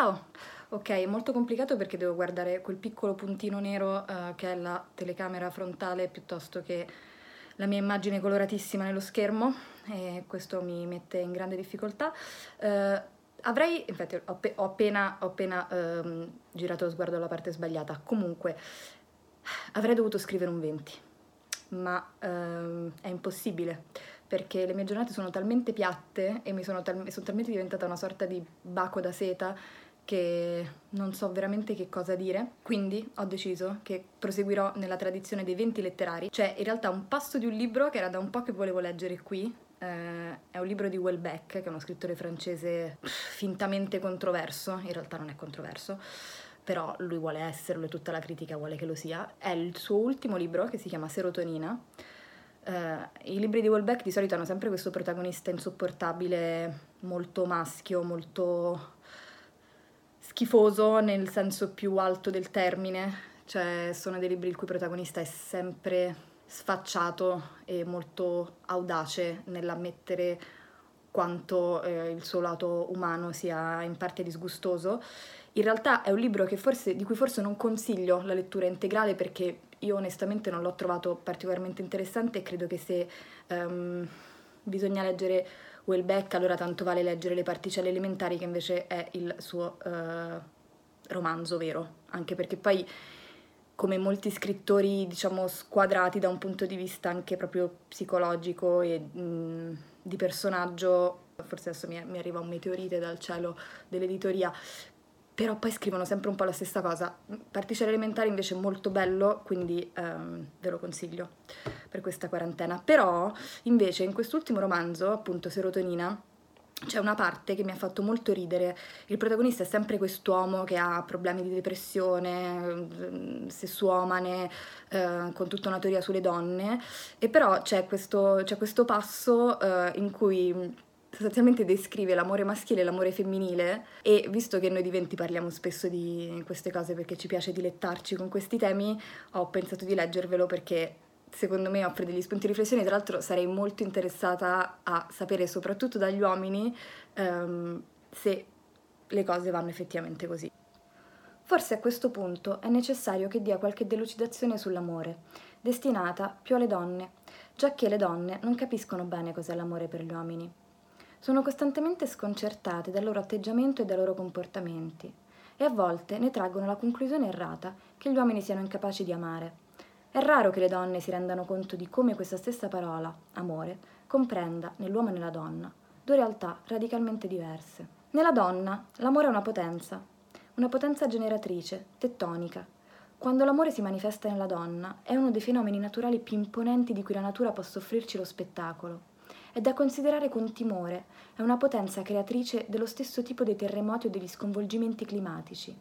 Ciao! Ok, è molto complicato perché devo guardare quel piccolo puntino nero eh, che è la telecamera frontale piuttosto che la mia immagine coloratissima nello schermo e questo mi mette in grande difficoltà. Eh, avrei, infatti ho, pe- ho appena, ho appena ehm, girato lo sguardo alla parte sbagliata, comunque avrei dovuto scrivere un 20, ma ehm, è impossibile perché le mie giornate sono talmente piatte e mi sono, tal- sono talmente diventata una sorta di baco da seta che non so veramente che cosa dire, quindi ho deciso che proseguirò nella tradizione dei 20 letterari, cioè in realtà un passo di un libro che era da un po' che volevo leggere qui, eh, è un libro di Welbeck, che è uno scrittore francese fintamente controverso, in realtà non è controverso, però lui vuole esserlo e tutta la critica vuole che lo sia, è il suo ultimo libro che si chiama Serotonina. Eh, I libri di Welbeck di solito hanno sempre questo protagonista insopportabile, molto maschio, molto schifoso nel senso più alto del termine, cioè sono dei libri il cui protagonista è sempre sfacciato e molto audace nell'ammettere quanto eh, il suo lato umano sia in parte disgustoso. In realtà è un libro forse, di cui forse non consiglio la lettura integrale perché io onestamente non l'ho trovato particolarmente interessante e credo che se um, bisogna leggere Welbeck, allora tanto vale leggere Le particelle elementari, che invece è il suo uh, romanzo vero, anche perché poi come molti scrittori, diciamo, squadrati da un punto di vista anche proprio psicologico e mh, di personaggio, forse adesso mi, mi arriva un meteorite dal cielo dell'editoria, però poi scrivono sempre un po' la stessa cosa. Particelle elementari invece è molto bello, quindi um, ve lo consiglio per questa quarantena. Però invece in quest'ultimo romanzo, appunto Serotonina, c'è una parte che mi ha fatto molto ridere. Il protagonista è sempre quest'uomo che ha problemi di depressione, sessuomane, eh, con tutta una teoria sulle donne, e però c'è questo, c'è questo passo eh, in cui sostanzialmente descrive l'amore maschile e l'amore femminile e visto che noi di Venti parliamo spesso di queste cose perché ci piace dilettarci con questi temi, ho pensato di leggervelo perché secondo me offre degli spunti di riflessione, tra l'altro sarei molto interessata a sapere soprattutto dagli uomini um, se le cose vanno effettivamente così. Forse a questo punto è necessario che dia qualche delucidazione sull'amore, destinata più alle donne, già che le donne non capiscono bene cos'è l'amore per gli uomini sono costantemente sconcertate dal loro atteggiamento e dai loro comportamenti e a volte ne traggono la conclusione errata che gli uomini siano incapaci di amare. È raro che le donne si rendano conto di come questa stessa parola, amore, comprenda nell'uomo e nella donna due realtà radicalmente diverse. Nella donna l'amore è una potenza, una potenza generatrice, tettonica. Quando l'amore si manifesta nella donna è uno dei fenomeni naturali più imponenti di cui la natura possa offrirci lo spettacolo è da considerare con timore, è una potenza creatrice dello stesso tipo dei terremoti o degli sconvolgimenti climatici.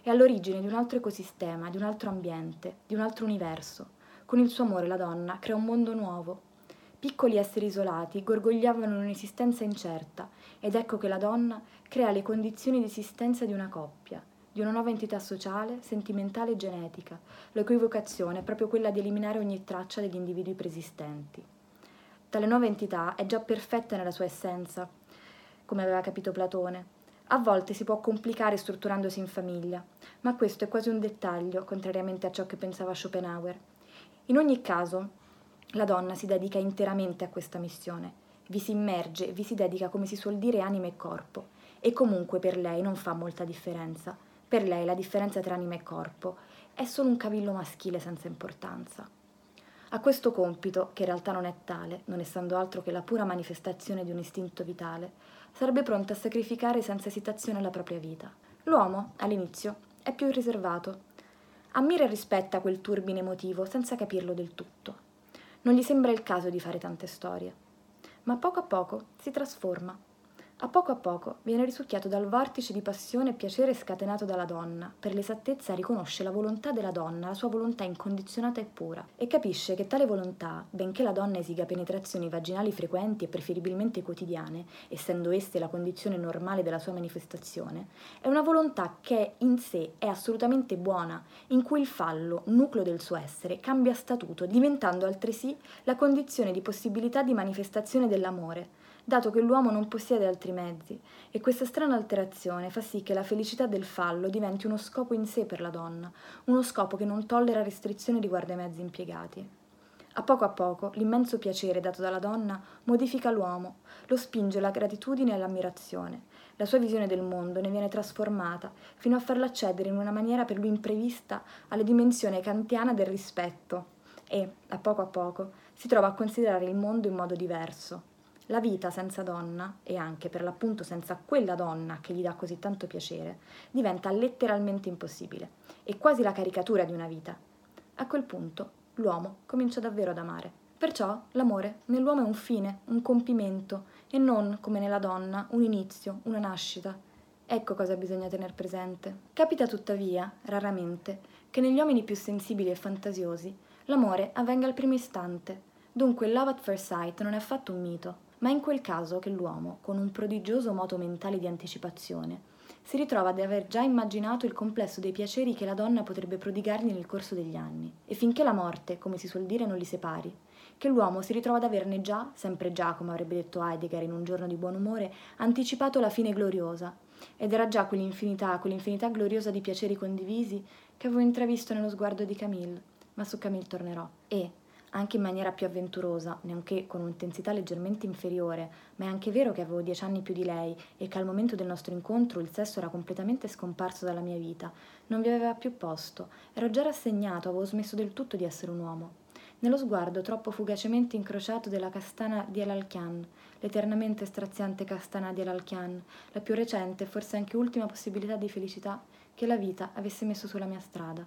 È all'origine di un altro ecosistema, di un altro ambiente, di un altro universo. Con il suo amore la donna crea un mondo nuovo. Piccoli esseri isolati gorgogliavano in un'esistenza incerta ed ecco che la donna crea le condizioni di esistenza di una coppia, di una nuova entità sociale, sentimentale e genetica, la cui vocazione è proprio quella di eliminare ogni traccia degli individui preesistenti. Tale nuova entità è già perfetta nella sua essenza, come aveva capito Platone. A volte si può complicare strutturandosi in famiglia, ma questo è quasi un dettaglio, contrariamente a ciò che pensava Schopenhauer. In ogni caso, la donna si dedica interamente a questa missione, vi si immerge, vi si dedica, come si suol dire, anima e corpo, e comunque per lei non fa molta differenza. Per lei la differenza tra anima e corpo è solo un cavillo maschile senza importanza. A questo compito, che in realtà non è tale, non essendo altro che la pura manifestazione di un istinto vitale, sarebbe pronta a sacrificare senza esitazione la propria vita. L'uomo, all'inizio, è più riservato. Ammira e rispetta quel turbine emotivo senza capirlo del tutto. Non gli sembra il caso di fare tante storie. Ma poco a poco si trasforma. A poco a poco viene risucchiato dal vortice di passione e piacere scatenato dalla donna. Per l'esattezza riconosce la volontà della donna, la sua volontà incondizionata e pura, e capisce che tale volontà, benché la donna esiga penetrazioni vaginali frequenti e preferibilmente quotidiane, essendo esse la condizione normale della sua manifestazione, è una volontà che in sé è assolutamente buona, in cui il fallo, nucleo del suo essere, cambia statuto, diventando altresì la condizione di possibilità di manifestazione dell'amore dato che l'uomo non possiede altri mezzi, e questa strana alterazione fa sì che la felicità del fallo diventi uno scopo in sé per la donna, uno scopo che non tollera restrizioni riguardo ai mezzi impiegati. A poco a poco l'immenso piacere dato dalla donna modifica l'uomo, lo spinge alla gratitudine e all'ammirazione. La sua visione del mondo ne viene trasformata fino a farlo accedere in una maniera per lui imprevista alla dimensione kantiana del rispetto e, a poco a poco, si trova a considerare il mondo in modo diverso, la vita senza donna, e anche per l'appunto senza quella donna che gli dà così tanto piacere, diventa letteralmente impossibile, è quasi la caricatura di una vita. A quel punto l'uomo comincia davvero ad amare. Perciò l'amore nell'uomo è un fine, un compimento, e non, come nella donna, un inizio, una nascita. Ecco cosa bisogna tener presente. Capita tuttavia, raramente, che negli uomini più sensibili e fantasiosi l'amore avvenga al primo istante. Dunque il love at first sight non è affatto un mito, ma è in quel caso che l'uomo, con un prodigioso moto mentale di anticipazione, si ritrova ad aver già immaginato il complesso dei piaceri che la donna potrebbe prodigargli nel corso degli anni, e finché la morte, come si suol dire, non li separi, che l'uomo si ritrova ad averne già, sempre già, come avrebbe detto Heidegger in un giorno di buon umore, anticipato la fine gloriosa, ed era già quell'infinità, quell'infinità gloriosa di piaceri condivisi che avevo intravisto nello sguardo di Camille, ma su Camille tornerò. E, anche in maniera più avventurosa, neanche con un'intensità leggermente inferiore, ma è anche vero che avevo dieci anni più di lei e che al momento del nostro incontro il sesso era completamente scomparso dalla mia vita, non vi aveva più posto, ero già rassegnato, avevo smesso del tutto di essere un uomo. Nello sguardo troppo fugacemente incrociato della castana di El Alchian, l'eternamente straziante castana di El Alchian, la più recente e forse anche ultima possibilità di felicità che la vita avesse messo sulla mia strada.